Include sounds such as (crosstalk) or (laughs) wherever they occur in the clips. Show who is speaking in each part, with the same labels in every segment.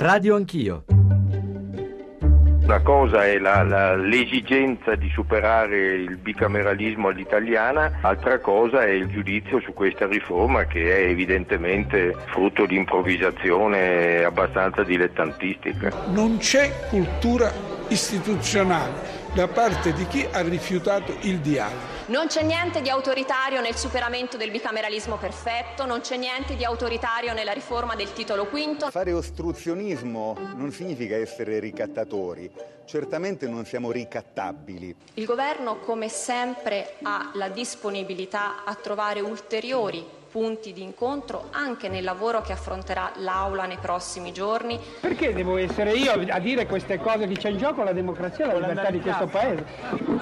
Speaker 1: Radio Anch'io.
Speaker 2: Una cosa è la, la, l'esigenza di superare il bicameralismo all'italiana, altra cosa è il giudizio su questa riforma che è evidentemente frutto di improvvisazione abbastanza dilettantistica.
Speaker 3: Non c'è cultura istituzionale da parte di chi ha rifiutato il dialogo.
Speaker 4: Non c'è niente di autoritario nel superamento del bicameralismo perfetto, non c'è niente di autoritario nella riforma del titolo quinto.
Speaker 5: Fare ostruzionismo non significa essere ricattatori, certamente non siamo ricattabili.
Speaker 4: Il governo, come sempre, ha la disponibilità a trovare ulteriori punti di incontro anche nel lavoro che affronterà l'Aula nei prossimi giorni.
Speaker 6: Perché devo essere io a dire queste cose che c'è in gioco la democrazia e la libertà di questo paese?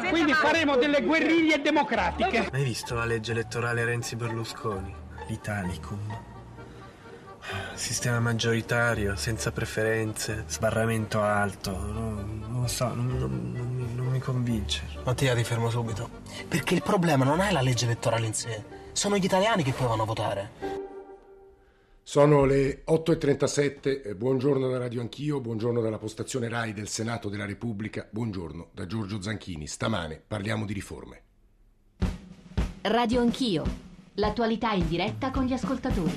Speaker 6: Quindi faremo delle guerriglie democratiche.
Speaker 7: Hai visto la legge elettorale Renzi-Berlusconi? L'Italicum. Sistema maggioritario, senza preferenze, sbarramento alto, non, non lo so, non, non, non, non mi convince.
Speaker 8: Mattia ti fermo subito. Perché il problema non è la legge elettorale in sé, sono gli italiani che poi vanno a votare.
Speaker 9: Sono le 8.37, buongiorno da Radio Anch'io, buongiorno dalla postazione RAI del Senato della Repubblica, buongiorno da Giorgio Zanchini. Stamane parliamo di riforme.
Speaker 10: Radio Anch'io, l'attualità in diretta con gli ascoltatori.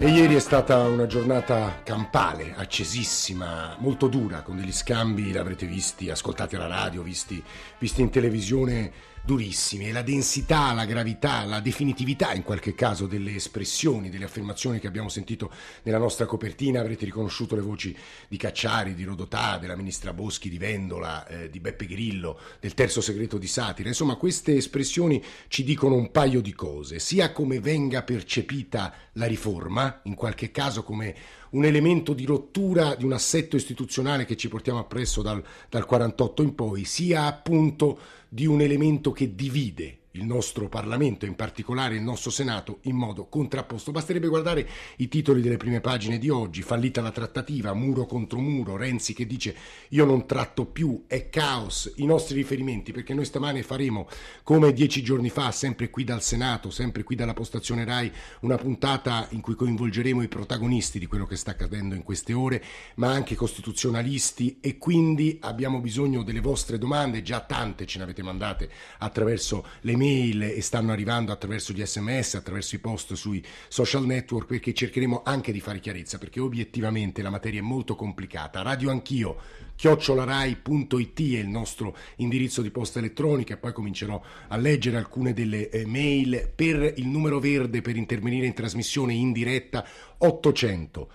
Speaker 9: E ieri è stata una giornata campale, accesissima, molto dura, con degli scambi, l'avrete visti, ascoltati alla radio, visti, visti in televisione durissimi e la densità, la gravità, la definitività in qualche caso delle espressioni, delle affermazioni che abbiamo sentito nella nostra copertina, avrete riconosciuto le voci di Cacciari, di Rodotà, della ministra Boschi, di Vendola, eh, di Beppe Grillo, del terzo segreto di Satira. Insomma, queste espressioni ci dicono un paio di cose, sia come venga percepita la riforma, in qualche caso come un elemento di rottura di un assetto istituzionale che ci portiamo appresso dal, dal 48 in poi, sia appunto di un elemento che divide il nostro Parlamento, in particolare il nostro Senato, in modo contrapposto. Basterebbe guardare i titoli delle prime pagine di oggi, fallita la trattativa, muro contro muro, Renzi che dice io non tratto più, è caos, i nostri riferimenti, perché noi stamane faremo, come dieci giorni fa, sempre qui dal Senato, sempre qui dalla postazione RAI, una puntata in cui coinvolgeremo i protagonisti di quello che sta accadendo in queste ore, ma anche costituzionalisti e quindi abbiamo bisogno delle vostre domande, già tante ce ne avete mandate attraverso le mail mail e stanno arrivando attraverso gli sms, attraverso i post sui social network perché cercheremo anche di fare chiarezza perché obiettivamente la materia è molto complicata. Radio Anch'io chiocciolarai.it è il nostro indirizzo di posta elettronica e poi comincerò a leggere alcune delle eh, mail. Per il numero verde per intervenire in trasmissione in diretta 800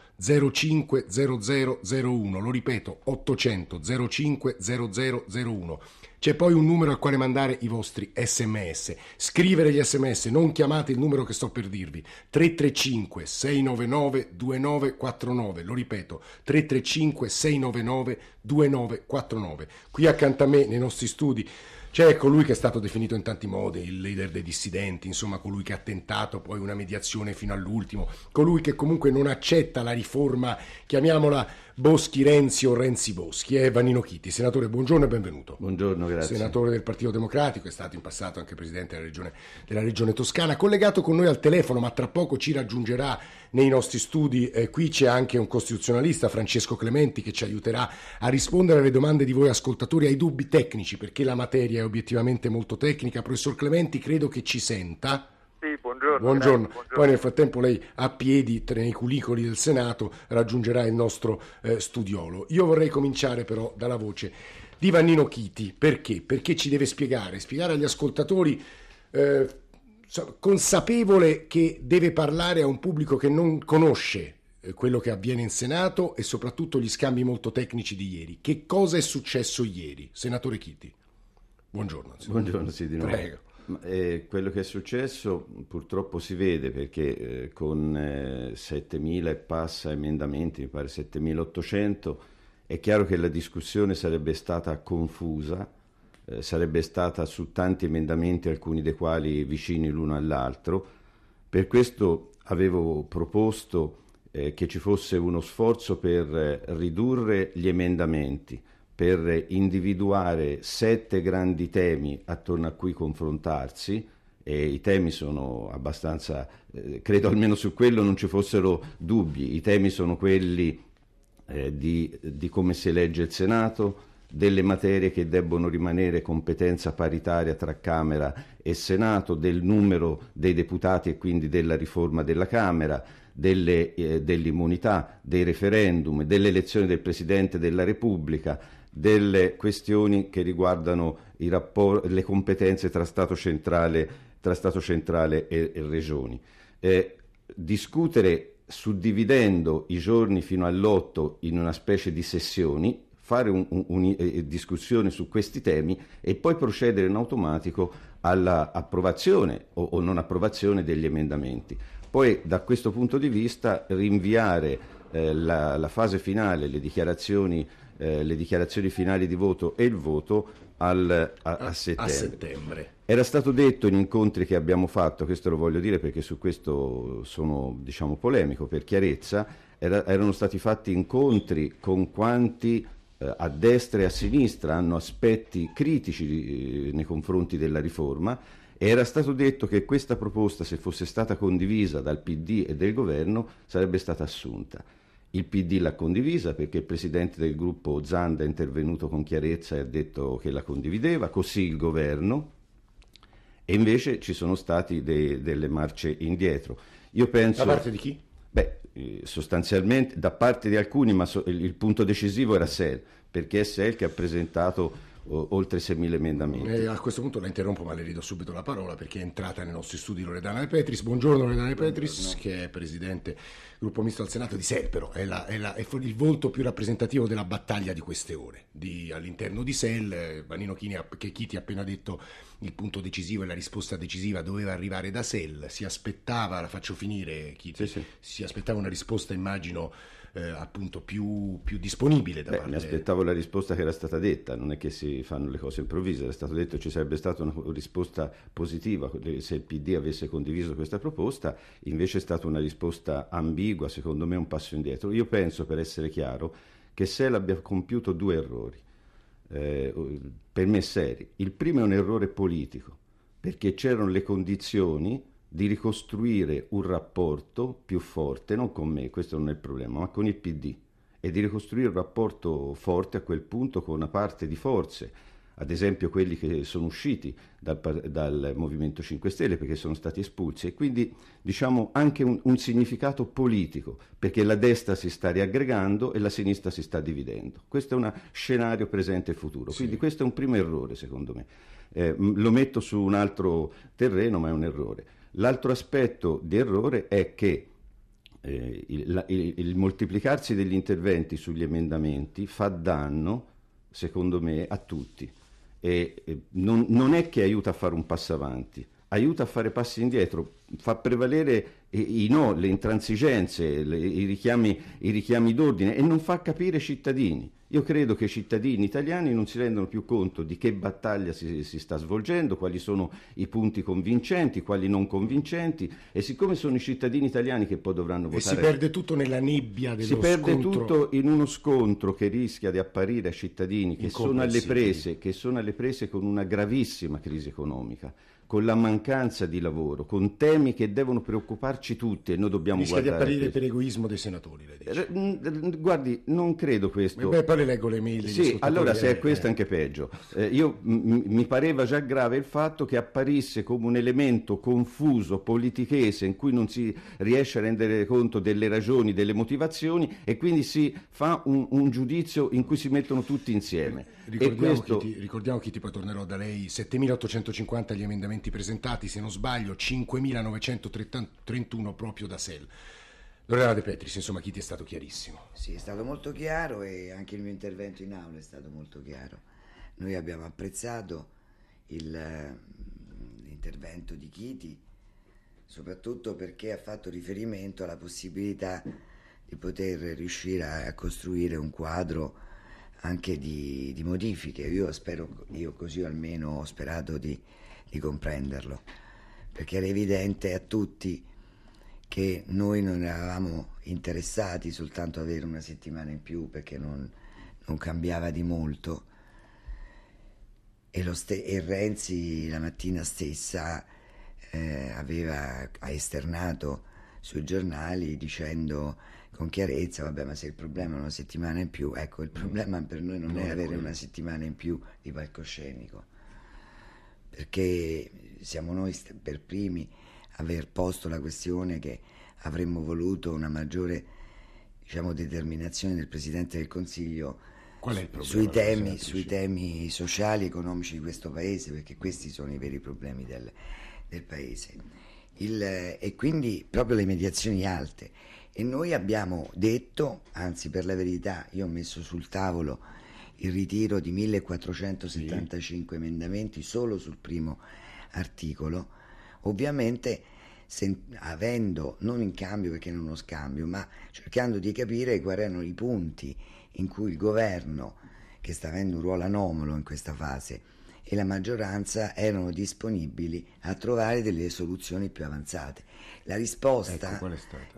Speaker 9: 05 0001 lo ripeto 800 05 0001 c'è poi un numero al quale mandare i vostri sms. Scrivere gli sms, non chiamate il numero che sto per dirvi. 335 699 2949. Lo ripeto, 335 699 2949. Qui accanto a me, nei nostri studi, c'è colui che è stato definito in tanti modi il leader dei dissidenti, insomma colui che ha tentato poi una mediazione fino all'ultimo, colui che comunque non accetta la riforma, chiamiamola Boschi Renzi o Renzi Boschi, è Vanino Chitti. Senatore, buongiorno e benvenuto.
Speaker 11: Buongiorno, grazie.
Speaker 9: Senatore del Partito Democratico, è stato in passato anche Presidente della Regione, della regione Toscana, collegato con noi al telefono, ma tra poco ci raggiungerà nei nostri studi. Eh, qui c'è anche un costituzionalista, Francesco Clementi, che ci aiuterà a rispondere alle domande di voi ascoltatori, ai dubbi tecnici, perché la materia è obiettivamente molto tecnica. Professor Clementi, credo che ci senta.
Speaker 12: Sì, buongiorno.
Speaker 9: Buongiorno. buongiorno. Poi nel frattempo lei a piedi tra i culicoli del Senato raggiungerà il nostro eh, studiolo. Io vorrei cominciare però dalla voce di Vannino Chiti. Perché? Perché ci deve spiegare, spiegare agli ascoltatori eh, consapevole che deve parlare a un pubblico che non conosce eh, quello che avviene in Senato e soprattutto gli scambi molto tecnici di ieri. Che cosa è successo ieri? Senatore Chiti. Buongiorno.
Speaker 11: Buongiorno, sì, di nuovo.
Speaker 9: Prego.
Speaker 11: Eh, quello che è successo purtroppo si vede perché eh, con eh, 7.000 e passa emendamenti, mi pare 7.800, è chiaro che la discussione sarebbe stata confusa eh, sarebbe stata su tanti emendamenti, alcuni dei quali vicini l'uno all'altro. Per questo avevo proposto eh, che ci fosse uno sforzo per eh, ridurre gli emendamenti, per individuare sette grandi temi attorno a cui confrontarsi e i temi sono abbastanza, eh, credo almeno su quello non ci fossero dubbi, i temi sono quelli eh, di, di come si elegge il Senato, delle materie che debbono rimanere competenza paritaria tra Camera e Senato, del numero dei deputati e quindi della riforma della Camera, delle, eh, dell'immunità, dei referendum, dell'elezione del Presidente della Repubblica, delle questioni che riguardano rapport- le competenze tra Stato centrale, tra Stato centrale e, e regioni. Eh, discutere suddividendo i giorni fino all'8 in una specie di sessioni fare un, un, un, eh, discussione su questi temi e poi procedere in automatico all'approvazione o, o, non approvazione degli emendamenti. Poi da questo punto di vista rinviare eh, la, la, fase finale, le dichiarazioni, eh, le dichiarazioni, finali di voto e il voto al, a, a, settembre. a, settembre. Era stato detto in incontri che abbiamo fatto, questo lo voglio dire perché su questo sono diciamo, polemico per chiarezza, era, erano stati fatti incontri con quanti eh, a destra e a sinistra hanno aspetti critici eh, nei confronti della riforma era stato detto che questa proposta, se fosse stata condivisa dal PD e del governo, sarebbe stata assunta. Il PD l'ha condivisa perché il presidente del gruppo Zanda è intervenuto con chiarezza e ha detto che la condivideva, così il governo, e invece ci sono stati de- delle marce indietro. Io penso,
Speaker 9: da parte di chi?
Speaker 11: Beh, eh, sostanzialmente da parte di alcuni, ma so- il punto decisivo era SEL, perché è SEL che ha presentato oltre 6.000 emendamenti.
Speaker 9: E a questo punto la interrompo, ma le ridò subito la parola perché è entrata nei nostri studi Loredana De Petris. Buongiorno Loredana De Petris, Buongiorno. che è presidente gruppo misto al Senato di SEL, però è, la, è, la, è, il volto più rappresentativo della battaglia di queste ore. Di, all'interno di SEL, Vanino Chini, che Chiti ha appena detto il punto decisivo e la risposta decisiva doveva arrivare da SEL, si aspettava, la faccio finire Chiti, sì, sì. si aspettava una risposta immagino eh, appunto più, più, disponibile da
Speaker 11: Beh,
Speaker 9: parte...
Speaker 11: Mi aspettavo la risposta che era stata detta, non è che si fanno le cose improvvise, era stato detto che ci sarebbe stata una risposta positiva se il PD avesse condiviso questa proposta, invece è stata una risposta ambigua, secondo me un passo indietro. Io penso, per essere chiaro, che SEL abbia compiuto due errori, eh, per me seri. Il primo è un errore politico, perché c'erano le condizioni di ricostruire un rapporto più forte, non con me, questo non è il problema, ma con il PD, e di ricostruire un rapporto forte a quel punto con una parte di forze, ad esempio quelli che sono usciti dal, dal Movimento 5 Stelle perché sono stati espulsi, e quindi diciamo anche un, un significato politico, perché la destra si sta riaggregando e la sinistra si sta dividendo. Questo è un scenario presente e futuro, sì. quindi questo è un primo errore secondo me. Eh, lo metto su un altro terreno, ma è un errore. L'altro aspetto di errore è che eh, il, il, il, moltiplicarsi degli interventi sugli emendamenti fa danno, secondo me, a tutti. E, e non, non, è che aiuta a fare un passo avanti, aiuta a fare passi indietro, fa prevalere i, i no, le intransigenze, le, i, richiami, i richiami d'ordine e non fa capire i cittadini. Io credo che i cittadini italiani non si rendano più conto di che battaglia si, si, sta svolgendo, quali sono i punti convincenti, quali non convincenti e siccome sono i cittadini italiani che poi dovranno votare...
Speaker 9: E si perde tutto nella nebbia dello
Speaker 11: Si perde
Speaker 9: scontro.
Speaker 11: tutto in uno scontro che rischia di apparire ai cittadini che sono alle prese, che sono alle prese con una gravissima crisi economica con la mancanza di lavoro, con temi che devono preoccuparci tutti e noi dobbiamo
Speaker 9: Rischia
Speaker 11: guardare...
Speaker 9: di apparire per egoismo dei senatori, lei dice.
Speaker 11: Mm, guardi, non credo questo...
Speaker 9: Beh, poi le leggo le mail
Speaker 11: Sì, allora se è questo eh. anche peggio. Eh, io, m- mi pareva già grave il fatto che apparisse come un elemento confuso, politichese, in cui non si riesce a rendere conto delle ragioni, delle motivazioni e quindi si fa un, un giudizio in cui si mettono tutti insieme.
Speaker 9: Ricordiamo, questo... chi ti, ricordiamo chi ti poi tornerò da lei, 7.850 gli emendamenti emendamenti presentati, se non sbaglio 5.931 proprio da SEL. Lorena De Petris, insomma, chi ti è stato chiarissimo?
Speaker 1: Sì, è stato molto chiaro e anche il mio intervento in aula è stato molto chiaro. Noi abbiamo apprezzato il, l'intervento di Chiti, soprattutto perché ha fatto riferimento alla possibilità di poter riuscire a costruire un quadro anche di, di, modifiche. Io spero, io così almeno ho sperato di, di comprenderlo, perché era evidente a tutti che noi non eravamo interessati soltanto ad avere una settimana in più perché non, non cambiava di molto. E, ste- e, Renzi la mattina stessa eh, aveva, ha esternato sui giornali dicendo con chiarezza, vabbè ma se il problema è una settimana in più, ecco il problema per noi non, è avere una settimana in più di palcoscenico, perché siamo noi per primi aver posto la questione che avremmo voluto una maggiore diciamo, determinazione del Presidente del Consiglio sui temi, sui temi sociali e economici di questo Paese, perché questi sono i veri problemi del, del Paese. Il, e quindi proprio le mediazioni alte. E noi abbiamo detto, anzi per la verità, io ho messo sul tavolo il ritiro di 1475 sì. emendamenti solo sul primo articolo, ovviamente sen- avendo, non in cambio perché non uno scambio, ma cercando di capire quali erano i punti in cui il governo, che sta avendo un ruolo anomalo in questa fase, e la maggioranza erano disponibili a trovare delle soluzioni più avanzate. La risposta,
Speaker 9: ecco,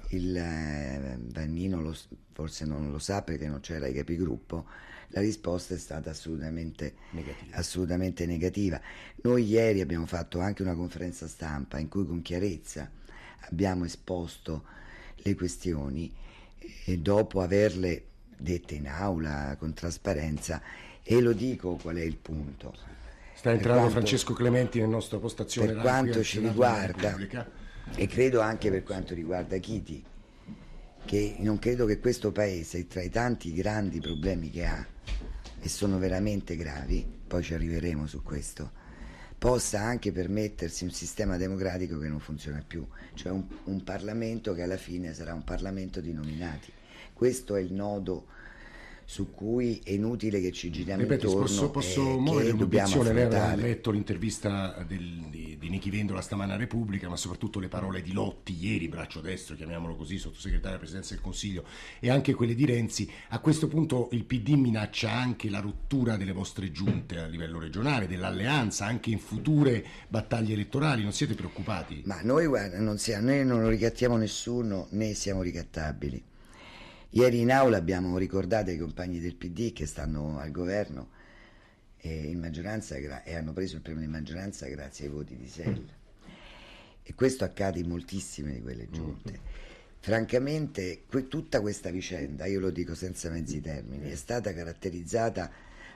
Speaker 1: il eh, Vannino lo, forse non lo sa perché non c'era i capigruppo, la risposta è stata assolutamente negativa. assolutamente negativa. Noi ieri abbiamo fatto anche una conferenza stampa in cui con chiarezza abbiamo esposto le questioni e dopo averle dette in aula con trasparenza e lo dico qual è il punto.
Speaker 9: Sta entrando quanto, Francesco Clementi nel nostro postazione
Speaker 1: per quanto ci riguarda e credo anche per quanto riguarda Chiti che non credo che questo paese tra i tanti grandi problemi che ha e sono veramente gravi poi ci arriveremo su questo possa anche permettersi un sistema democratico che non funziona più cioè un, un Parlamento che alla fine sarà un Parlamento di nominati. Questo è il nodo su cui è inutile che ci giriamo
Speaker 9: Ripeto,
Speaker 1: intorno
Speaker 9: posso, posso muovere un'obiezione lei aveva letto l'intervista del, di, di Nichi Vendola stamane a Repubblica ma soprattutto le parole di Lotti ieri, braccio destro chiamiamolo così, sottosegretario alla Presidenza del Consiglio e anche quelle di Renzi. A questo punto il PD minaccia anche la rottura delle vostre giunte a livello regionale, dell'alleanza anche in future battaglie elettorali, non siete preoccupati?
Speaker 1: Ma noi guarda, non siamo, noi non ricattiamo nessuno né siamo ricattabili Ieri in aula abbiamo ricordato ai compagni del PD che stanno al governo e, e hanno preso il premio di maggioranza grazie ai voti di Sell. E questo accade in moltissime di quelle giunte. Mm-hmm. Francamente, que- tutta questa vicenda, io lo dico senza mezzi termini, è stata caratterizzata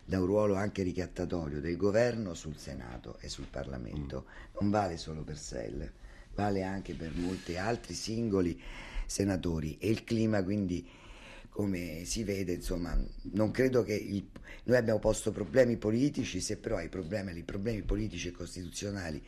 Speaker 1: da un ruolo anche ricattatorio del governo sul Senato e sul Parlamento. Mm. Non vale solo per Sell, vale anche per molti altri singoli senatori e il clima quindi come si vede, insomma, non credo che il, noi abbiamo posto problemi politici, se però ai problemi, ai problemi politici e costituzionali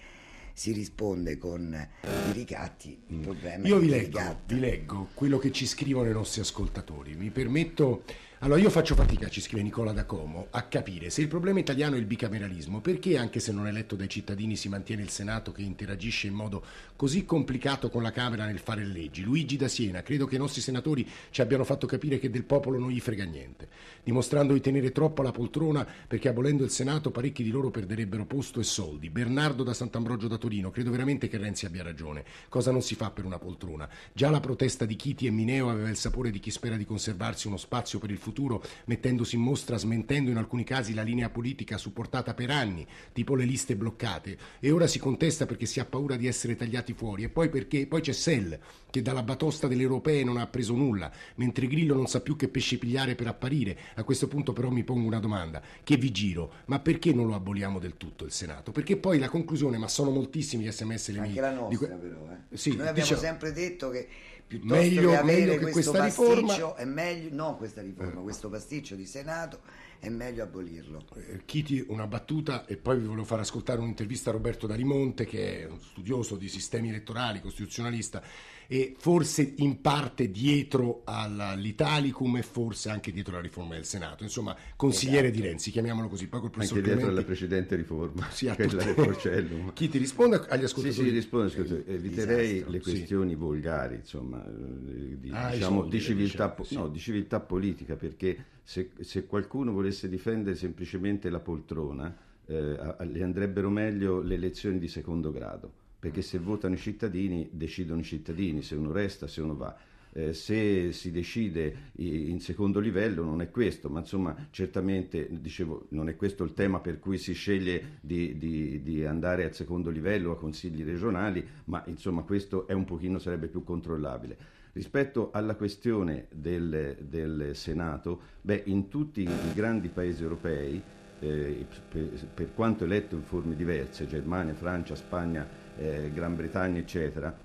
Speaker 1: si risponde con i ricatti, il problema
Speaker 9: Io
Speaker 1: vi
Speaker 9: leggo, vi leggo quello che ci scrivono i nostri ascoltatori. Mi permetto allora io faccio fatica, ci scrive Nicola da Como, a capire se il problema italiano è il bicameralismo, perché anche se non eletto dai cittadini si mantiene il Senato che interagisce in modo così complicato con la Camera nel fare leggi. Luigi da Siena, credo che i nostri senatori ci abbiano fatto capire che del popolo non gli frega niente, dimostrando di tenere troppo la poltrona perché abolendo il Senato parecchi di loro perderebbero posto e soldi. Bernardo da Sant'Ambrogio da Torino, credo veramente che Renzi abbia ragione. Cosa non si fa per una poltrona? Già la protesta di Chiti e Mineo aveva il sapore di chi spera di conservarsi uno spazio per il futuro futuro, mettendosi in mostra, smentendo in alcuni casi la linea politica supportata per anni, tipo le liste bloccate, e ora si contesta perché si ha paura di essere tagliati fuori, e poi perché poi c'è Sell, che dalla batosta delle europee non ha preso nulla, mentre Grillo non sa più che pesce pigliare per apparire. A questo punto però mi pongo una domanda, che vi giro, ma perché non lo aboliamo del tutto il Senato? Perché poi la conclusione, ma sono moltissimi gli sms le
Speaker 1: mie...
Speaker 9: Anche
Speaker 1: la nostra que... però, eh.
Speaker 9: sì,
Speaker 1: Noi abbiamo
Speaker 9: diciamo...
Speaker 1: sempre detto che piuttosto
Speaker 9: meglio,
Speaker 1: che avere
Speaker 9: meglio che
Speaker 1: questo
Speaker 9: questa
Speaker 1: pasticcio
Speaker 9: riforma...
Speaker 1: è meglio no questa riforma, eh. questo pasticcio di Senato è meglio abolirlo.
Speaker 9: Eh, Chiti una battuta e poi vi volevo far ascoltare un'intervista a Roberto Darimonte che è un studioso di sistemi elettorali, costituzionalista e forse in parte dietro all'Italicum e forse anche dietro alla riforma del Senato. Insomma, consigliere esatto. di Renzi, chiamiamolo così. Poi col
Speaker 11: professor anche dietro Clementi, alla precedente riforma,
Speaker 9: sì, quella del Porcellum. (laughs) Chi ti risponde agli ascoltatori?
Speaker 11: Sì, sì, rispondo agli ascoltatori. Eviterei Disastro, le questioni sì. volgari, insomma, eh, di, ah, diciamo, di, civiltà, diciamo, sì. no, di civiltà politica, perché se, se, qualcuno volesse difendere semplicemente la poltrona, eh, le andrebbero meglio le elezioni di secondo grado perché se votano i cittadini decidono i cittadini se uno resta, se uno va. eh, se si decide in secondo livello non è questo, ma insomma certamente dicevo non è questo il tema per cui si sceglie di, di, di andare al secondo livello a consigli regionali, ma insomma questo è un pochino sarebbe più controllabile. Rispetto alla questione del, del Senato, beh, in tutti i grandi paesi europei, eh, per, per, quanto eletto in forme diverse, Germania, Francia, Spagna, eh, Gran Bretagna, eccetera,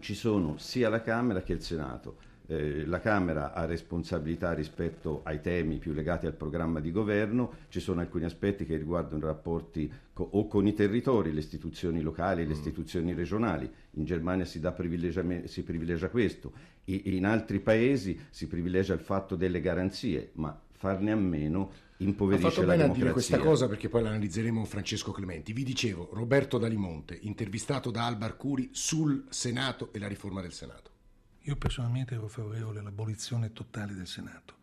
Speaker 11: ci sono sia la Camera che il Senato. Eh, la Camera ha responsabilità rispetto ai temi più legati al programma di governo, ci sono alcuni aspetti che riguardano i rapporti co- o con i territori, le istituzioni locali, le mm. istituzioni regionali. In Germania si, si privilegia questo, I- in altri paesi si privilegia il fatto delle garanzie, ma farne a meno impoverisce
Speaker 9: ha fatto
Speaker 11: bene
Speaker 9: a dire questa cosa perché poi la analizzeremo con Francesco Clementi. Vi dicevo, Roberto Dalimonte, intervistato da Alba Arcuri sul Senato e la riforma del Senato.
Speaker 12: Io personalmente ero favorevole all'abolizione totale del Senato.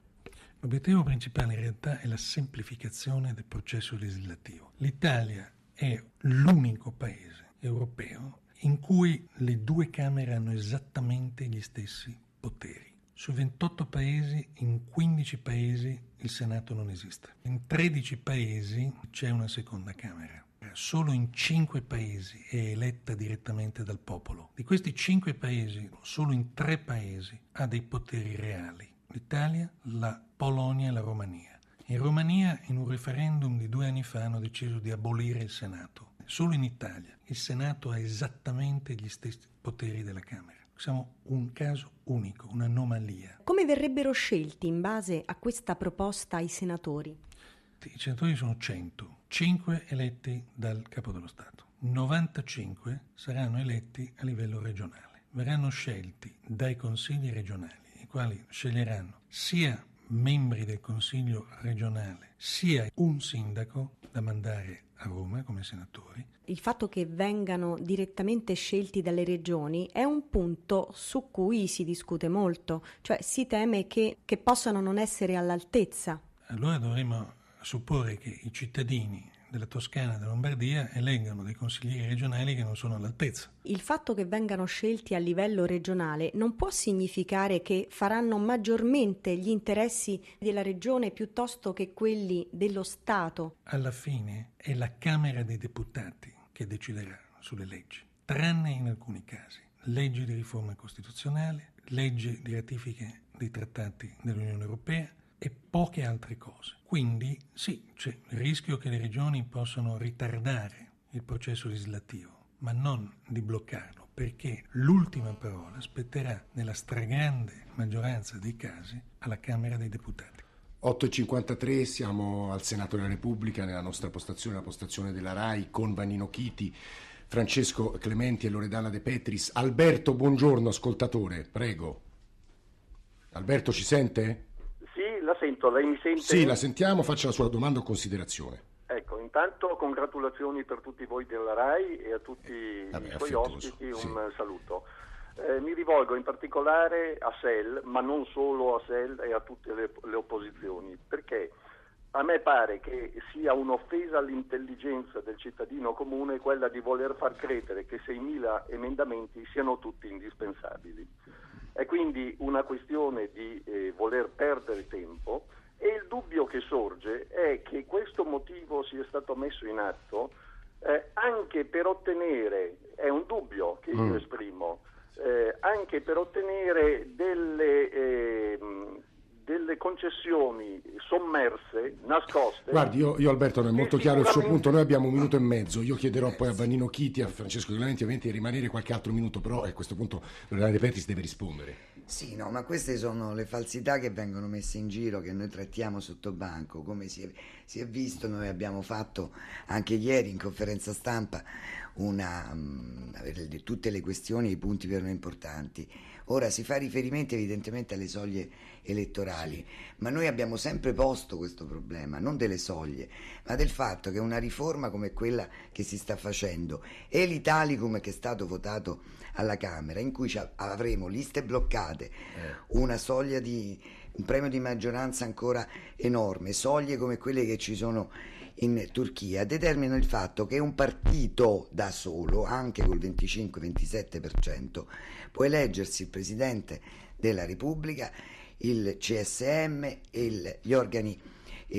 Speaker 12: L'obiettivo principale in realtà è la semplificazione del processo legislativo. L'Italia è l'unico paese europeo in cui le due Camere hanno esattamente gli stessi poteri. Su 28 paesi, in 15 paesi il Senato non esiste. In 13 paesi c'è una seconda Camera. Solo in 5 paesi è eletta direttamente dal popolo. Di questi 5 paesi, solo in 3 paesi ha dei poteri reali. L'Italia, la Polonia e la Romania. In Romania, in un referendum di due anni fa, hanno deciso di abolire il Senato. Solo in Italia il Senato ha esattamente gli stessi poteri della Camera. Siamo un caso unico, un'anomalia.
Speaker 13: Come verrebbero scelti in base a questa proposta i senatori?
Speaker 12: I senatori sono 100, 5 eletti dal Capo dello Stato, 95 saranno eletti a livello regionale. Verranno scelti dai consigli regionali, i quali sceglieranno sia membri del consiglio regionale, sia un sindaco da mandare a Roma come senatori.
Speaker 13: Il fatto che vengano direttamente scelti dalle regioni è un punto su cui si discute molto, cioè si teme che, che possano non essere all'altezza.
Speaker 12: Allora dovremmo supporre che i cittadini della Toscana e della Lombardia eleggano dei consiglieri regionali che non sono all'altezza.
Speaker 13: Il fatto che vengano scelti a livello regionale non può significare che faranno maggiormente gli interessi della regione piuttosto che quelli dello Stato.
Speaker 12: Alla fine è la Camera dei Deputati che deciderà sulle leggi, tranne in alcuni casi. Leggi di riforma costituzionale, leggi di ratifiche dei trattati dell'Unione Europea, e poche altre cose. Quindi sì, c'è il rischio che le regioni possano ritardare il processo legislativo, ma non di bloccarlo, perché l'ultima parola spetterà nella stragrande maggioranza dei casi alla Camera dei Deputati.
Speaker 9: 8.53, siamo al Senato della Repubblica, nella nostra postazione, la postazione della RAI, con Vannino Chiti, Francesco Clementi e Loredana De Petris. Alberto, buongiorno, ascoltatore, prego. Alberto ci sente?
Speaker 14: La sento, lei mi sente?
Speaker 9: Sì, la sentiamo, faccia la sua domanda o considerazione.
Speaker 14: Ecco, intanto congratulazioni per tutti voi della RAI e a tutti Vabbè, i suoi ospiti un sì. saluto. Eh, mi rivolgo in particolare a SEL, ma non solo a SEL e a tutte le, le opposizioni, perché a me pare che sia un'offesa all'intelligenza del cittadino comune quella di voler far credere che 6.000 emendamenti siano tutti indispensabili. È quindi una questione di eh, voler perdere tempo e il dubbio che sorge è che questo motivo sia stato messo in atto eh, anche per ottenere, è un dubbio che io mm. esprimo, eh, anche per ottenere delle ehm, delle concessioni sommerse, nascoste.
Speaker 9: Guardi, io, io Alberto, non è molto chiaro il suo punto, noi abbiamo un minuto e mezzo, io chiederò poi a Vannino Chiti, a Francesco Clementi ovviamente di rimanere qualche altro minuto, però a questo punto Loredana De Petris deve rispondere.
Speaker 1: Sì, no, ma queste sono le falsità che vengono messe in giro, che noi trattiamo sotto banco, come si è, si è visto, noi abbiamo fatto anche ieri in conferenza stampa una, um, tutte le questioni e i punti per noi importanti. Ora si fa riferimento evidentemente alle soglie elettorali, ma noi abbiamo sempre posto questo problema, non delle soglie, ma del fatto che una riforma come quella che si sta facendo e l'Italicum che è stato votato alla Camera, in cui avremo liste bloccate, eh. una soglia di un premio di maggioranza ancora enorme, soglie come quelle che ci sono in Turchia determinano il fatto che un partito da solo, anche col 25-27%, può eleggersi il Presidente della Repubblica, il CSM e gli organi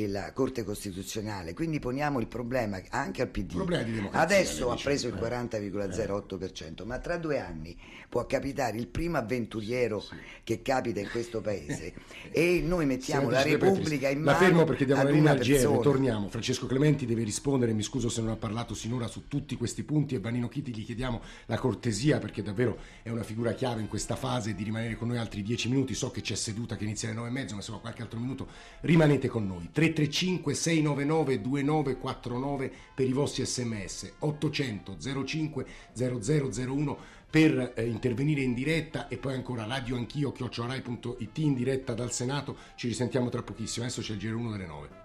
Speaker 1: la Corte Costituzionale, quindi poniamo il problema anche al PD. Adesso ha preso il 40,08%, ma tra due anni può capitare il primo avventuriero sì. che capita in questo paese (laughs) e noi mettiamo la Repubblica in mano
Speaker 9: La fermo perché diamo
Speaker 1: la
Speaker 9: linea al GR, torniamo. Francesco Clementi deve rispondere, mi scuso se non ha parlato sinora su tutti questi punti e Vanino Chiti gli chiediamo la cortesia perché davvero è una figura chiave in questa fase di rimanere con noi altri dieci minuti, so che c'è seduta che inizia alle nove e mezzo, ma se qualche altro minuto rimanete con noi. 335 699 2949 per i vostri sms 800 05 0001 per eh, intervenire in diretta e poi ancora radio anch'io chiocciorai.it in diretta dal Senato. Ci risentiamo tra pochissimo. Adesso c'è il giro 1 delle 9